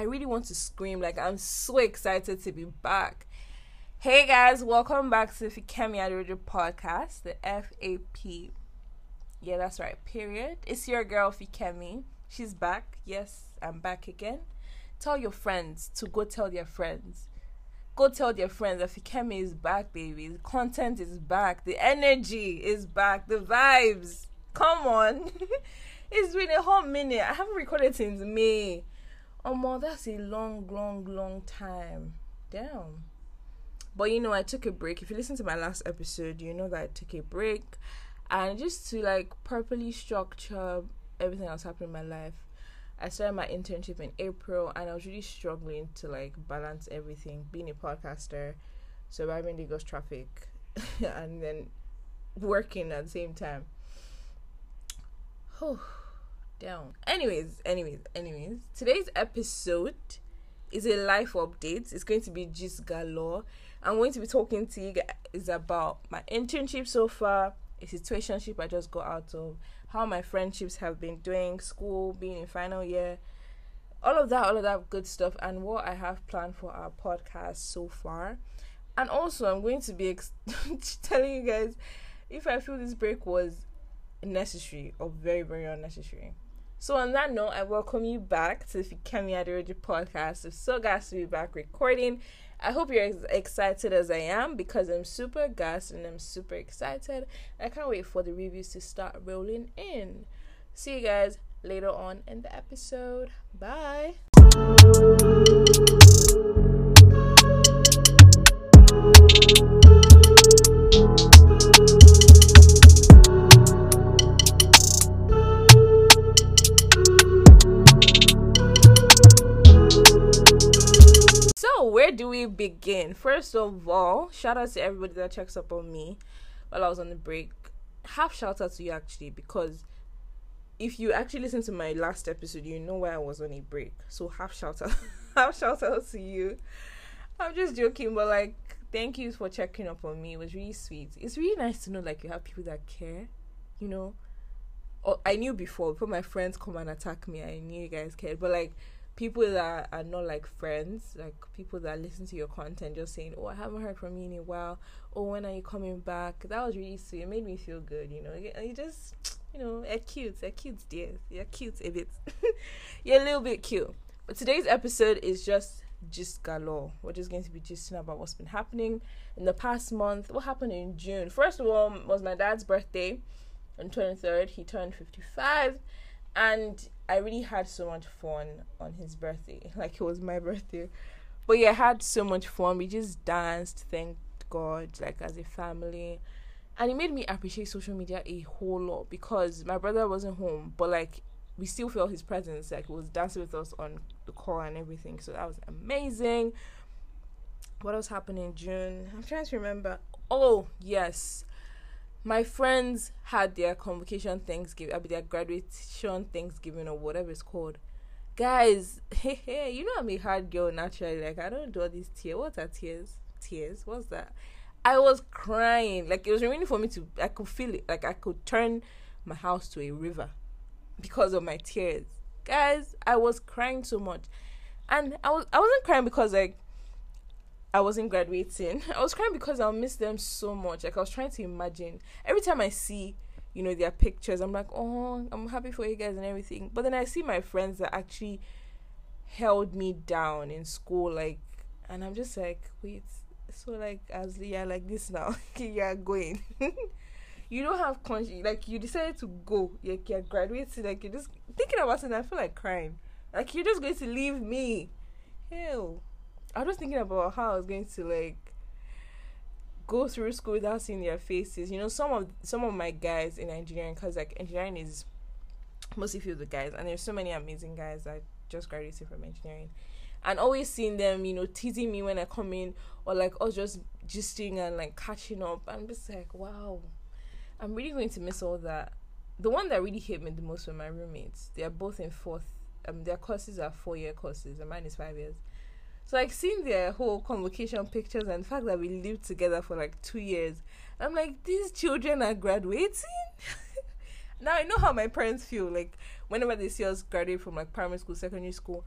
I really want to scream. Like I'm so excited to be back. Hey guys, welcome back to the Fikemi Aderoju podcast, the FAP. Yeah, that's right. Period. It's your girl Fikemi. She's back. Yes, I'm back again. Tell your friends to go tell their friends. Go tell their friends that Fikemi is back, baby. The content is back. The energy is back. The vibes. Come on. it's been a whole minute. I haven't recorded since May. Oh, my, that's a long, long, long time. Damn. But you know, I took a break. If you listen to my last episode, you know that I took a break and just to like properly structure everything that was happening in my life. I started my internship in April and I was really struggling to like balance everything, being a podcaster, surviving Lagos traffic, and then working at the same time. Down. Anyways, anyways, anyways, today's episode is a life update. It's going to be just galore. I'm going to be talking to you guys about my internship so far, a situationship I just got out of, how my friendships have been doing, school, being in final year, all of that, all of that good stuff, and what I have planned for our podcast so far. And also, I'm going to be ex- telling you guys if I feel this break was necessary or very, very unnecessary. So on that note, I welcome you back to the Fikemi Aderoju podcast. I'm so glad to be back recording. I hope you're as excited as I am because I'm super gassed and I'm super excited. I can't wait for the reviews to start rolling in. See you guys later on in the episode. Bye. We begin? First of all, shout out to everybody that checks up on me while I was on the break. Half shout out to you actually because if you actually listen to my last episode, you know why I was on a break. So half shout out, half shout out to you. I'm just joking, but like, thank you for checking up on me. It was really sweet. It's really nice to know like you have people that care. You know, oh, I knew before before my friends come and attack me. I knew you guys cared, but like people that are not like friends, like people that listen to your content, just saying, "Oh, I haven't heard from you in a while. Oh, when are you coming back?" That was really sweet. It made me feel good. You know, you, you just, you know, you're cute. You're cute, dear. You're cute a bit. you're a little bit cute. But today's episode is just just galore. We're just going to be gisting about what's been happening in the past month. What happened in June? First of all, was my dad's birthday on 23rd. He turned 55 and I really had so much fun on his birthday. Like it was my birthday. But yeah, I had so much fun. We just danced, thank God, like as a family. And it made me appreciate social media a whole lot because my brother wasn't home, but like we still felt his presence. Like he was dancing with us on the call and everything. So that was amazing. What else happened in June? I'm trying to remember. Oh, yes my friends had their convocation Thanksgiving, I mean their graduation Thanksgiving or whatever it's called. Guys, hey, hey, you know I'm a hard girl naturally. Like I don't do all these tears. What are tears? Tears? What's that? I was crying. Like it was raining for me to. I could feel it. Like I could turn my house to a river because of my tears. Guys, I was crying so much, and I was. I wasn't crying because like I wasn't graduating. I was crying because I'll miss them so much. Like I was trying to imagine every time I see, you know, their pictures, I'm like, oh, I'm happy for you guys and everything. But then I see my friends that actually held me down in school, like, and I'm just like, wait, so like as yeah, like this now, you're going. you don't have conscience, like you decided to go, like you're graduating, like you're just thinking about it. And I feel like crying, like you're just going to leave me. Hell. I was thinking about how I was going to like go through school without seeing their faces. You know, some of some of my guys in engineering, because like engineering is mostly filled with guys, and there's so many amazing guys that just graduated from engineering, and always seeing them, you know, teasing me when I come in, or like us just gisting and like catching up. I'm just like, wow, I'm really going to miss all that. The one that really hit me the most were my roommates. They are both in fourth. Um, their courses are four year courses, and mine is five years so like seeing their whole convocation pictures and the fact that we lived together for like two years, I'm like, these children are graduating. now I know how my parents feel. Like whenever they see us graduate from like primary school, secondary school,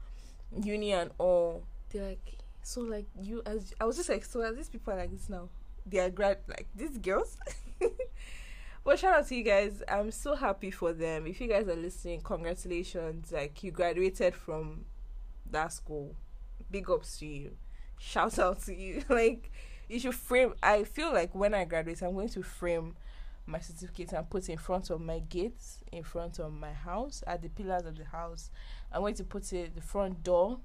uni and all, they're like, so like you as I was just like, so these people are like this now, they are grad like these girls. but shout out to you guys. I'm so happy for them. If you guys are listening, congratulations. Like you graduated from that school. Big ups to you. Shout out to you. like you should frame I feel like when I graduate I'm going to frame my certificate and put in front of my gates, in front of my house, at the pillars of the house. I'm going to put it the front door.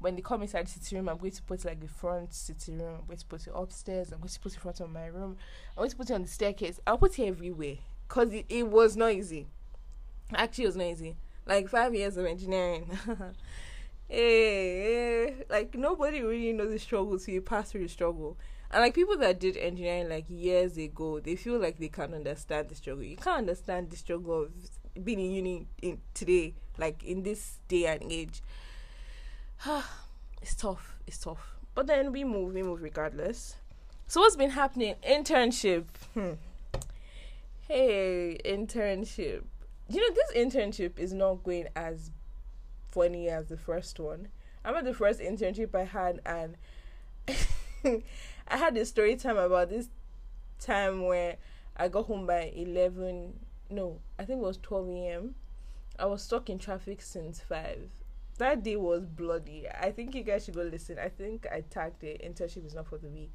When they come inside the sitting room, I'm going to put like the front sitting room. I'm going to put it upstairs. I'm going to put it in front of my room. I'm going to put it on the staircase. I'll put it everywhere because it, it was not easy. Actually, it was not easy. Like five years of engineering. hey, hey, like nobody really knows the struggle till you pass through the struggle. And like people that did engineering like years ago, they feel like they can't understand the struggle. You can't understand the struggle of being in uni in today, like in this day and age. it's tough. It's tough. But then we move, we move regardless. So what's been happening? Internship. Hmm. Hey, internship. You know, this internship is not going as funny as the first one. I remember the first internship I had and I had a story time about this time where I got home by 11. No, I think it was 12 a.m. I was stuck in traffic since 5. That day was bloody. I think you guys should go listen. I think I tagged it. Internship is not for the weak.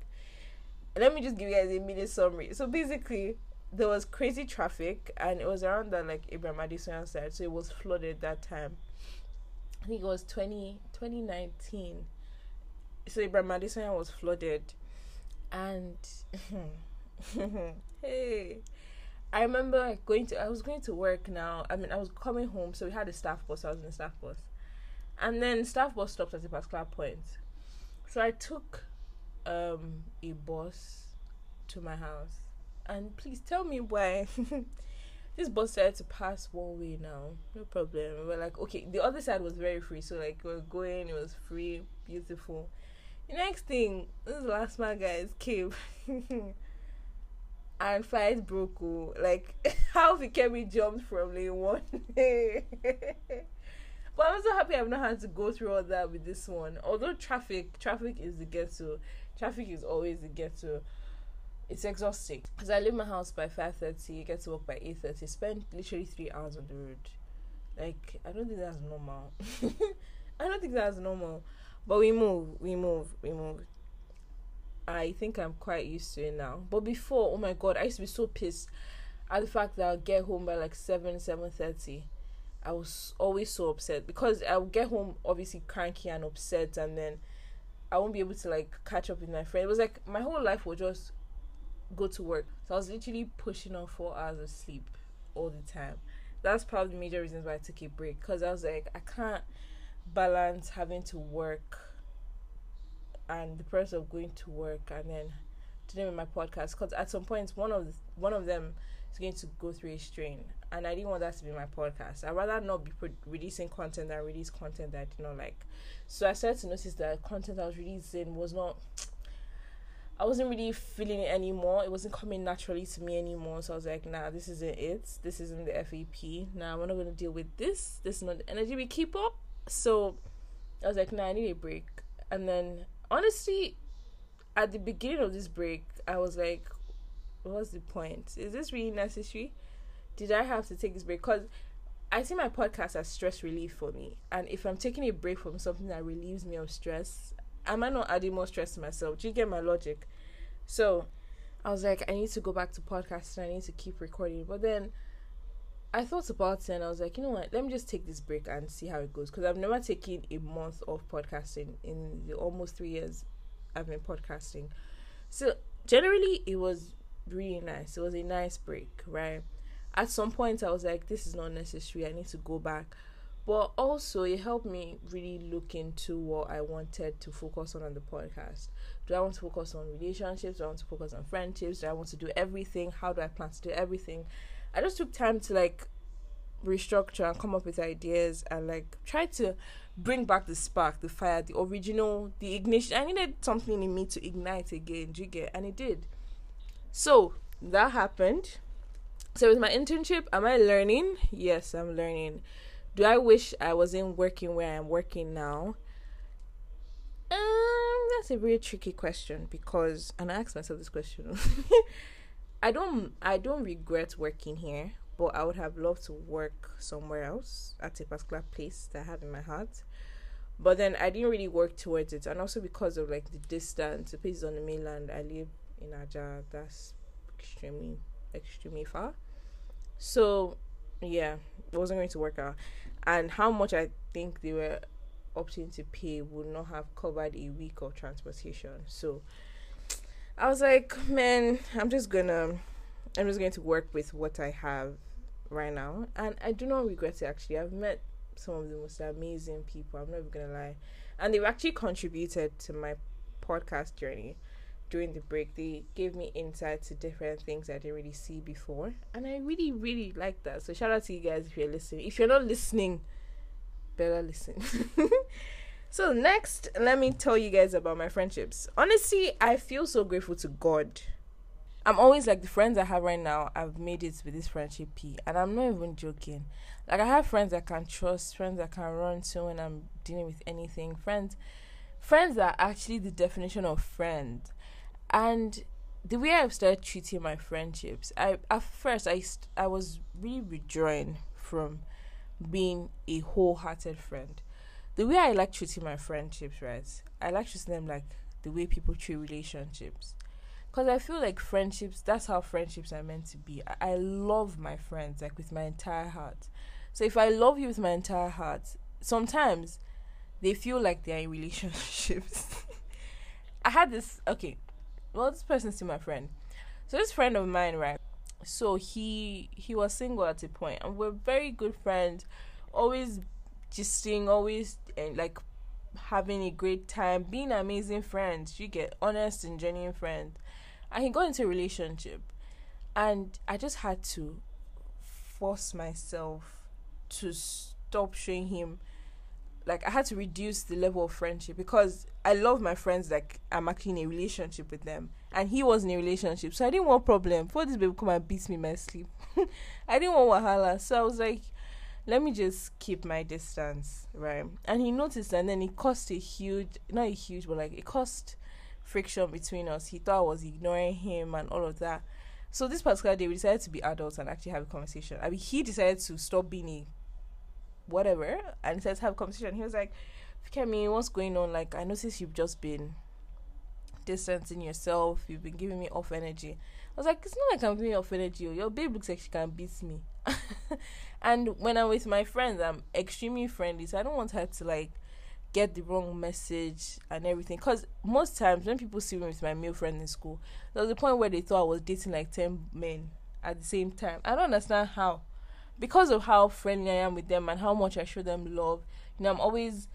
Let me just give you guys a minute summary. So basically, there was crazy traffic and it was around that like Abraham Adesoya side. So it was flooded that time. I think it was 20, 2019. So Abraham Adesoya was flooded and hey i remember going to i was going to work now. I mean i was coming home so we had a staff bus. I was in the staff bus. And then staff bus stopped at a particular point. So i took um a bus to my house. And please tell me why this bus started to pass one way now no problem we're like okay the other side was very free so like we we're going it was free beautiful the next thing, this last man guys came and fight broke. Oh. Like how Fikemi jumped from lane one. but I'm so happy I've not had to go through all that with this one. Although traffic, traffic is the ghetto. Traffic is always the ghetto. It's exhausting because I leave my house by five thirty, get to work by eight thirty, spend literally three hours on the road. Like I don't think that's normal. I don't think that's normal. But we move, we move, we move. I think I'm quite used to it now. But before, oh my god, I used to be so pissed at the fact that I'll get home by like seven, seven thirty. I was always so upset because I would get home obviously cranky and upset and then I won't be able to like catch up with my friend. It was like my whole life was just go to work. So I was literally pushing on four hours of sleep all the time. That's probably the major reasons why I took a break. Cause I was like, I can't balance having to work and the process of going to work and then doing my podcast because at some point one of the, one of them is going to go through a strain and I didn't want that to be my podcast. I'd rather not be pro- releasing content than release content that I did not like. So I started to notice that content I was releasing was not. I wasn't really feeling it anymore. It wasn't coming naturally to me anymore. So I was like, nah, this isn't it. This isn't the FAP. Nah, we're not gonna deal with this. This is not the energy we keep up. So I was like, nah, I need a break. And then honestly, at the beginning of this break, I was like, what's the point? Is this really necessary? Did I have to take this break? Because I see my podcast as stress relief for me. And if I'm taking a break from something that relieves me of stress, am I not adding more stress to myself? Do you get my logic? So I was like, I need to go back to podcasting. I need to keep recording. But then I thought about it and I was like, you know what? Let me just take this break and see how it goes because I've never taken a month off podcasting in the almost three years I've been podcasting. So generally, it was really nice. It was a nice break, right? At some point, I was like, this is not necessary. I need to go back. But also, it helped me really look into what I wanted to focus on on the podcast. Do I want to focus on relationships? Do I want to focus on friendships? Do I want to do everything? How do I plan to do everything? I just took time to like restructure and come up with ideas and like try to bring back the spark, the fire, the original, the ignition. I needed something in me to ignite again, you get? And it did. So that happened. So with my internship, am I learning? Yes, I'm learning. Do I wish I wasn't working where I'm working now? Um, that's a very tricky question because, and I asked myself this question. I don't, I don't regret working here, but I would have loved to work somewhere else at a particular place that I have in my heart. But then I didn't really work towards it, and also because of like the distance, the place on the mainland. I live in Aja. That's extremely, extremely far. So, yeah, it wasn't going to work out. And how much I think they were opting to pay would not have covered a week of transportation. So I was like, man, I'm just gonna I'm just going to work with what I have right now. And I do not regret it actually. I've met some of the most amazing people, I'm not even gonna lie. And they've actually contributed to my podcast journey during the break. They gave me insight to different things I didn't really see before. And I really, really like that. So shout out to you guys if you're listening. If you're not listening, better listen. so next, let me tell you guys about my friendships. Honestly, I feel so grateful to God. I'm always like the friends I have right now. I've made it with this friendship P, and I'm not even joking. Like I have friends I can trust, friends I can run to when I'm dealing with anything. Friends, friends are actually the definition of friend, and the way I've started treating my friendships, I at first I I was really withdrawing from being a wholehearted friend. The way I like treating my friendships, right? I like treating them like the way people treat relationships. Because I feel like friendships, that's how friendships are meant to be. I, I love my friends, like with my entire heart. So if I love you with my entire heart, sometimes they feel like they're in relationships. I had this, okay, well, this person's still my friend. So this friend of mine, right? so he he was single at a point and we're very good friends always just seeing always and like having a great time being amazing friends you get honest and genuine friends and he got into a relationship and i just had to force myself to stop showing him like I had to reduce the level of friendship because I love my friends like I'm actually in a relationship with them. And he was in a relationship. So I didn't want problem. For this baby come and beat me in my sleep I didn't want wahala. So I was like let me just keep my distance right? And he noticed and then it caused a huge not a huge but like it caused friction between us. He thought I was ignoring him and all of that. So this particular day we decided to be adults and actually have a conversation. I mean he decided to stop being a whatever and says have a conversation. He was like, Kemi, what's going on? Like I noticed you've just been distancing yourself, you've been giving me off energy. I was like, It's not like I'm giving you off energy. Oh. Your babe looks like she can beat me. and when I'm with my friends, I'm extremely friendly, so I don't want her to like get the wrong message and everything. Because most times when people see me with my male friend in school, there was a point where they thought I was dating like 10 men at the same time. I don't understand how because of how friendly I am with them and how much I show them love, you know, I'm always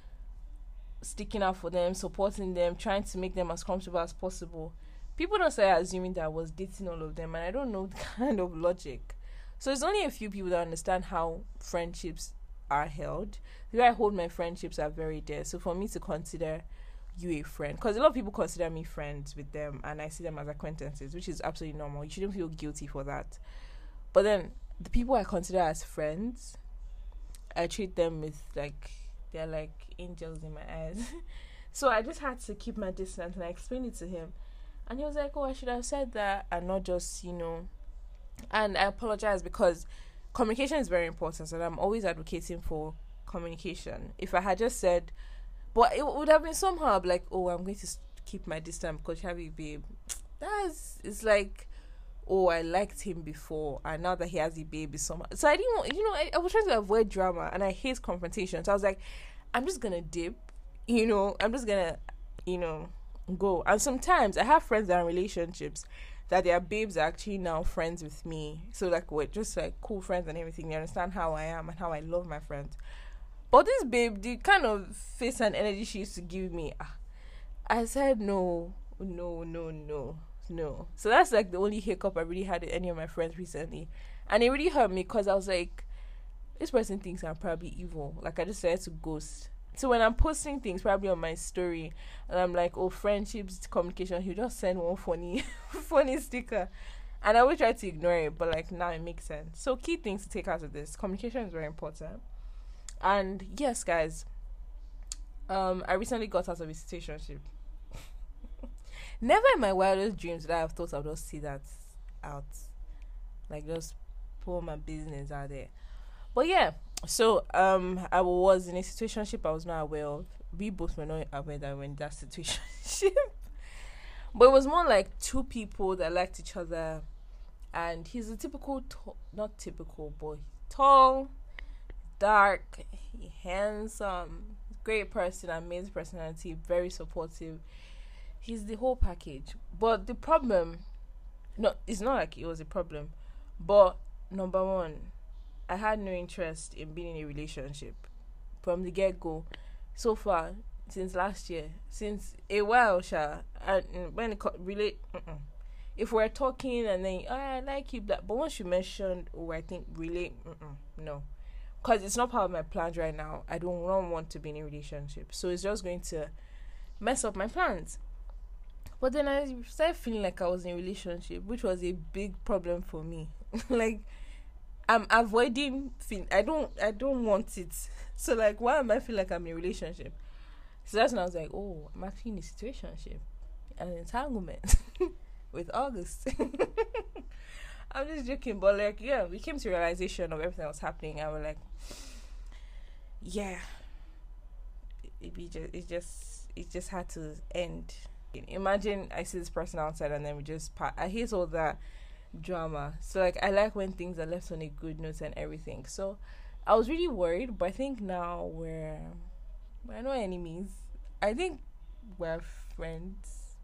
sticking out for them, supporting them, trying to make them as comfortable as possible. People don't start assuming that I was dating all of them, and I don't know the kind of logic. So it's only a few people that understand how friendships are held. The way I hold my friendships are very dear. So for me to consider you a friend, because a lot of people consider me friends with them, and I see them as acquaintances, which is absolutely normal. You shouldn't feel guilty for that. But then the people I consider as friends, I treat them with like they're like angels in my eyes. so I just had to keep my distance and I explained it to him. And he was like, Oh, I should have said that and not just, you know and I apologize because communication is very important and I'm always advocating for communication. If I had just said but it would have been somehow like, Oh, I'm going to keep my distance because a babe. That's it's like oh, I liked him before, and now that he has a baby, somehow. So I didn't, want, you know, I, I was trying to avoid drama, and I hate confrontation. So I was like, I'm just gonna dip, you know, I'm just gonna, you know, go. And sometimes I have friends that are in relationships that their babes are actually now friends with me. So like we're just like cool friends and everything. They understand how I am and how I love my friends. But this babe, the kind of face and energy she used to give me, ah, I said no, no, no, no no. So that's like the only hiccup I really had with any of my friends recently. And it really hurt me because I was like, this person thinks I'm probably evil. Like I just decided to ghost. So when I'm posting things probably on my story and I'm like, oh friendships, communication, he'll just send one funny funny sticker. And I will try to ignore it, but like now it makes sense. So key things to take out of this. Communication is very important. And yes, guys, um, I recently got out of a situationship. Never in my wildest dreams did I have thought I'd just see that out, like just pour my business out there. But yeah, so um, I was in a situationship I was not aware of. We both were not aware that we in that situationship. but it was more like two people that liked each other, and he's a typical, t- not typical, but tall, dark, handsome, great person, amazing personality, very supportive. He's the whole package. But the problem, no, it's not like it was a problem, but number one, I had no interest in being in a relationship from the get go. So far, since last year, since a while, Sha, and mm, when it relate, if we're talking and then oh, I like you, but once you mentioned, oh, I think really, no, because it's not part of my plans right now. I don't, don't want to be in a relationship, so it's just going to mess up my plans. But then I started feeling like I was in a relationship, which was a big problem for me. like I'm avoiding feel I don't I don't want it. So like why am I feel like I'm in a relationship? So that's when I was like, Oh, I'm actually in a situationship. An entanglement with August. I'm just joking, but like yeah, we came to realization of everything that was happening and we're like Yeah. It, it just it just it just had to end. Imagine I see this person outside and then we just part I hate all that drama. So like I like when things are left on a good note and everything. So I was really worried, but I think now we're we're no enemies. I think we're friends,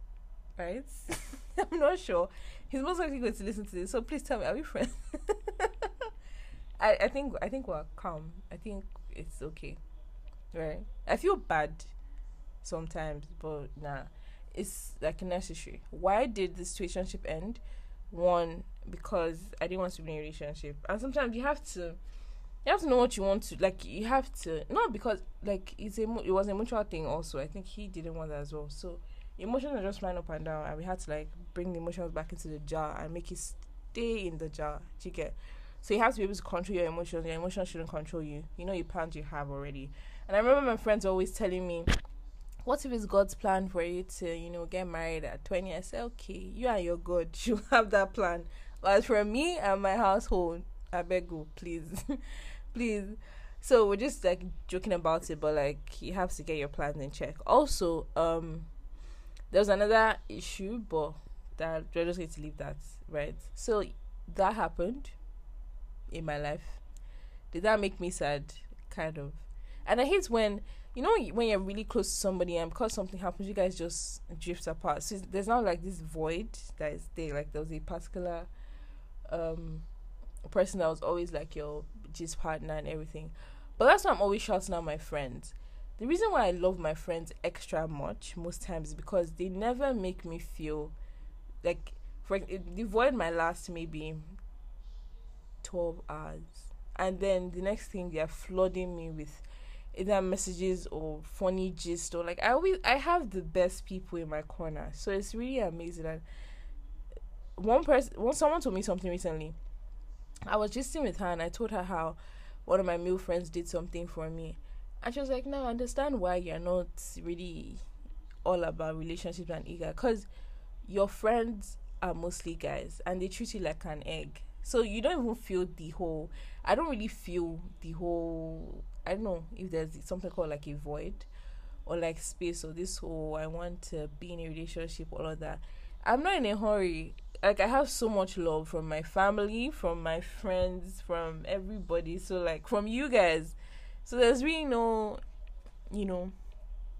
right? I'm not sure. He's most likely going to listen to this, so please tell me, are we friends? I I think I think we're calm. I think it's okay, right? I feel bad sometimes, but nah, it's like necessary. Why did the situationship end? one because I didn't want to be in a relationship, and sometimes you have to you have to know what you want to like you have to not because like it's a it was a mutual thing also. I think he didn't want that as well. So emotions are just flying up and down and we had to like bring the emotions back into the jar and make it stay in the jar. You get? So you have to be able to control your emotions. Your emotions shouldn't control you. You know your plans you have already. And i remember my friends always telling me what if it's God's plan for you to, you know, get married at 20? I say, okay, you and your God, you have that plan. But for me and my household, I beg you, please, please. So we're just like joking about it, but like you have to get your plans in check. Also, um, there's another issue, but that we're just going to leave that, right? So that happened in my life. Did that make me sad? Kind of. And I hate when you know when you're really close to somebody and because something happens you guys just drift apart. So there's not like this void that is there. Like there was a particular um person that was always like your gist partner and everything. But that's why i'm always shouting out my friends. The reason why i love my friends extra much most times is because they never make me feel like for the void my last maybe 12 hours. And then the next thing they're flooding me with either messages or funny gist or like I always I have the best people in my corner. So it's really amazing and one person one someone told me something recently. I was just sitting with her and I told her how one of my male friends did something for me. And she was like, No, I understand why you're not really all about relationships and ego because your friends are mostly guys and they treat you like an egg. So you don't even feel the whole I don't really feel the whole I don't know if there's something called like a void or like space or this whole I want to be in a relationship, all of that. I'm not in a hurry. Like I have so much love from my family, from my friends, from everybody. So like from you guys. So there's really no you know,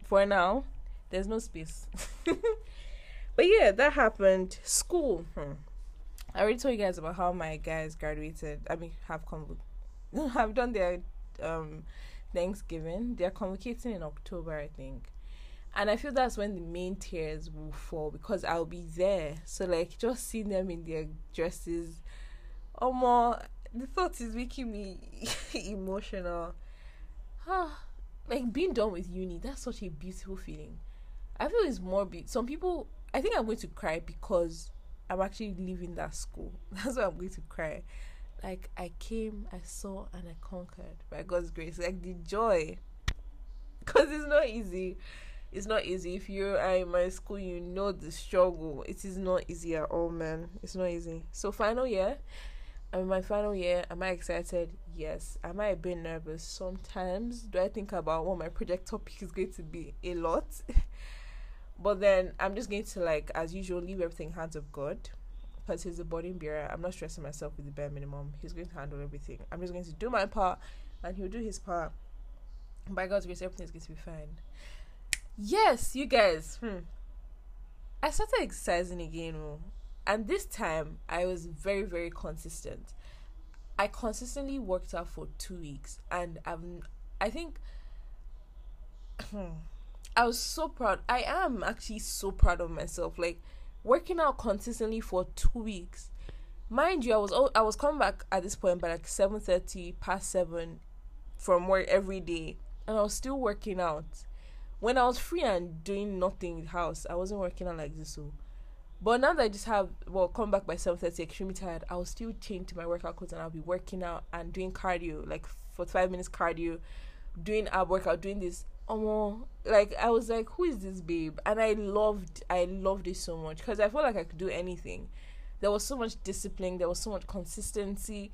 for now, there's no space. but yeah, that happened. School. Hmm. I already told you guys about how my guys graduated. I mean, have come, have done their um Thanksgiving. They're convocating in October, I think. And I feel that's when the main tears will fall because I'll be there. So like just seeing them in their dresses, oh more the thought is making me emotional. Ah, like being done with uni, that's such a beautiful feeling. I feel it's more be- some people I think I'm going to cry because I'm actually leaving that school. That's why I'm going to cry like I came, I saw, and I conquered by God's grace. Like the joy, because it's not easy. It's not easy. If you are in my school, you know the struggle. It is not easy at all, man. It's not easy. So final year, I'm in my final year. Am I excited? Yes. Am I a bit nervous? Sometimes. Do I think about what my project topic is going to be? A lot. but then I'm just going to like, as usual, leave everything hands of God because he's a burden bearer. I'm not stressing myself with the bare minimum. He's going to handle everything. I'm just going to do my part and he'll do his part. By God's grace, everything's going to be fine. Yes, you guys. Hmm. I started exercising again, oh. and this time I was very, very consistent. I consistently worked out for two weeks, and I'm. I think. I was so proud. I am actually so proud of myself. Like working out consistently for two weeks. Mind you, I was I was coming back at this point by like seven thirty past seven from work every day, and I was still working out. When I was free and doing nothing in the house, I wasn't working out like this. So, but now that I just have well come back by seven thirty, extremely tired, I will still change to my workout clothes and I'll be working out and doing cardio, like for five minutes cardio, doing ab workout, doing this um, like I was like, who is this babe? And I loved, I loved it so much because I felt like I could do anything. There was so much discipline. There was so much consistency.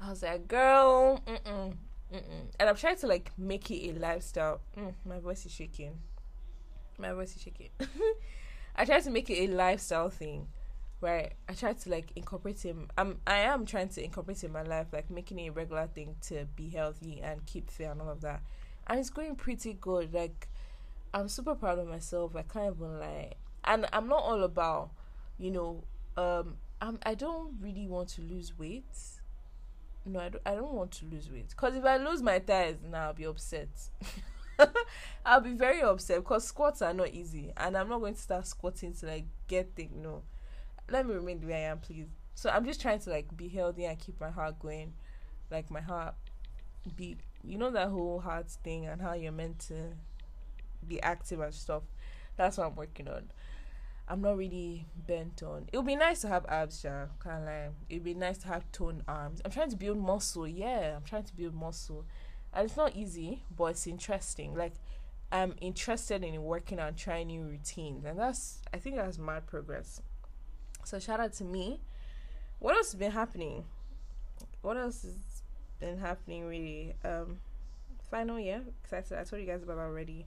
I was like, girl, mm-mm, mm-mm. and I'm trying to like make it a lifestyle. Mm, my voice is shaking. My voice is shaking. I try to make it a lifestyle thing, right? I try to like incorporate him. I'm, I am trying to incorporate in my life, like making it a regular thing to be healthy and keep fit and all of that and it's going pretty good. Like I'm super proud of myself. I can't even lie, and I'm not all about, you know, um, I'm I don't really want to lose weight. No, I don't. I don't want to lose weight because if I lose my thighs, now I'll be upset. I'll be very upset because squats are not easy, and I'm not going to start squatting to like get things. No, let me remain the way I am, please. So I'm just trying to like be healthy and keep my heart going, like my heart beat you know that whole heart thing and how you're meant to be active and stuff. That's what I'm working on. I'm not really bent on. It would be nice to have abs, yeah. Kind like it'd be nice to have toned arms. I'm trying to build muscle. Yeah, I'm trying to build muscle, and it's not easy, but it's interesting. Like I'm interested in working on trying new routines, and that's I think that's my progress. So shout out to me. What else has been happening? What else is been happening really. Um, final year, excited. I told you guys about already.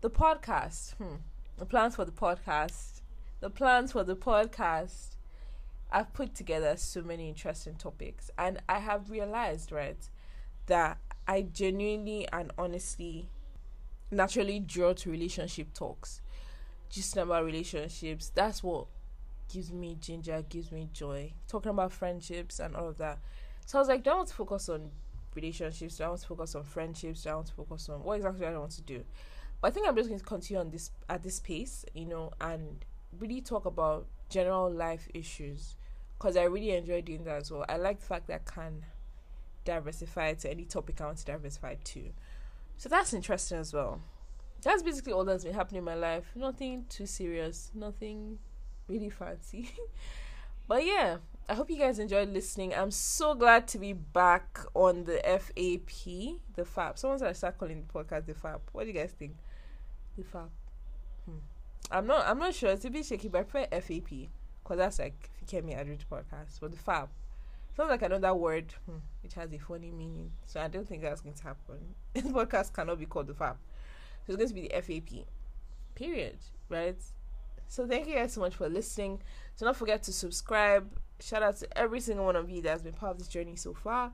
The podcast. Hmm. The plans for the podcast. The plans for the podcast. I've put together so many interesting topics, and I have realized, right, that I genuinely and honestly, naturally draw to relationship talks, just about relationships. That's what gives me ginger, gives me joy. Talking about friendships and all of that. So I was like, do I want to focus on relationships? Do I want to focus on friendships? Do I want to focus on what exactly I want to do? But I think I'm just going to continue on this at this pace, you know, and really talk about general life issues because I really enjoy doing that as well. I like the fact that I can diversify to any topic I want to diversify to. So that's interesting as well. That's basically all that's been happening in my life. Nothing too serious, nothing really fancy. but yeah, I hope you guys enjoyed listening. I'm so glad to be back on the FAP, the FAP. Someone said I start calling the podcast the FAP. What do you guys think? The FAP. Hmm. I'm not. I'm not sure. It's a bit shaky, but I prefer FAP because that's like Fikemi Aderoju podcast. But the FAP sounds like another word hmm, which has a funny meaning. So I don't think that's going to happen. This podcast cannot be called the FAP. So it's going to be the FAP. Period. Right. So thank you guys so much for listening. Do not forget to subscribe shout out to every single one of you that's been part of this journey so far.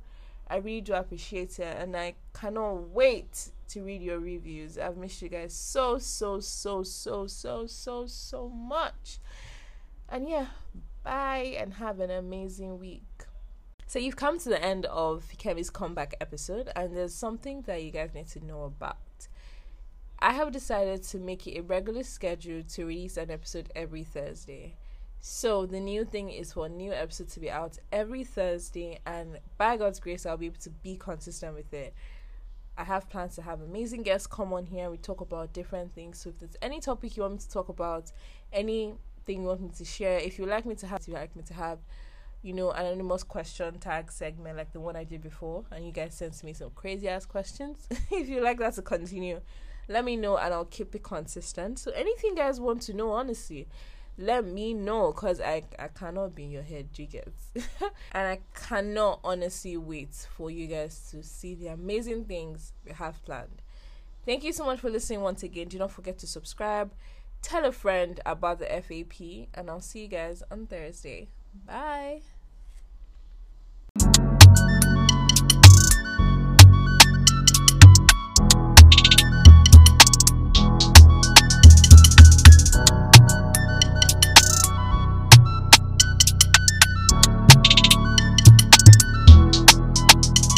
I really do appreciate it, and I cannot wait to read your reviews. I've missed you guys so, so, so, so, so, so, so much. And yeah, bye and have an amazing week. So, you've come to the end of Kemi's comeback episode, and there's something that you guys need to know about. I have decided to make it a regular schedule to release an episode every Thursday. So the new thing is for a new episode to be out every Thursday, and by God's grace, I'll be able to be consistent with it. I have plans to have amazing guests come on here. We talk about different things. So if there's any topic you want me to talk about, anything you want me to share, if you like me to have, you like me to have, you know, anonymous question tag segment like the one I did before, and you guys sent me some crazy ass questions. if you like that to continue, let me know and I'll keep it consistent. So anything guys want to know, honestly, let me know because I, I cannot be in your head, you and I cannot honestly wait for you guys to see the amazing things we have planned. Thank you so much for listening once again. Do not forget to subscribe, tell a friend about the FAP, and I'll see you guys on Thursday. Bye.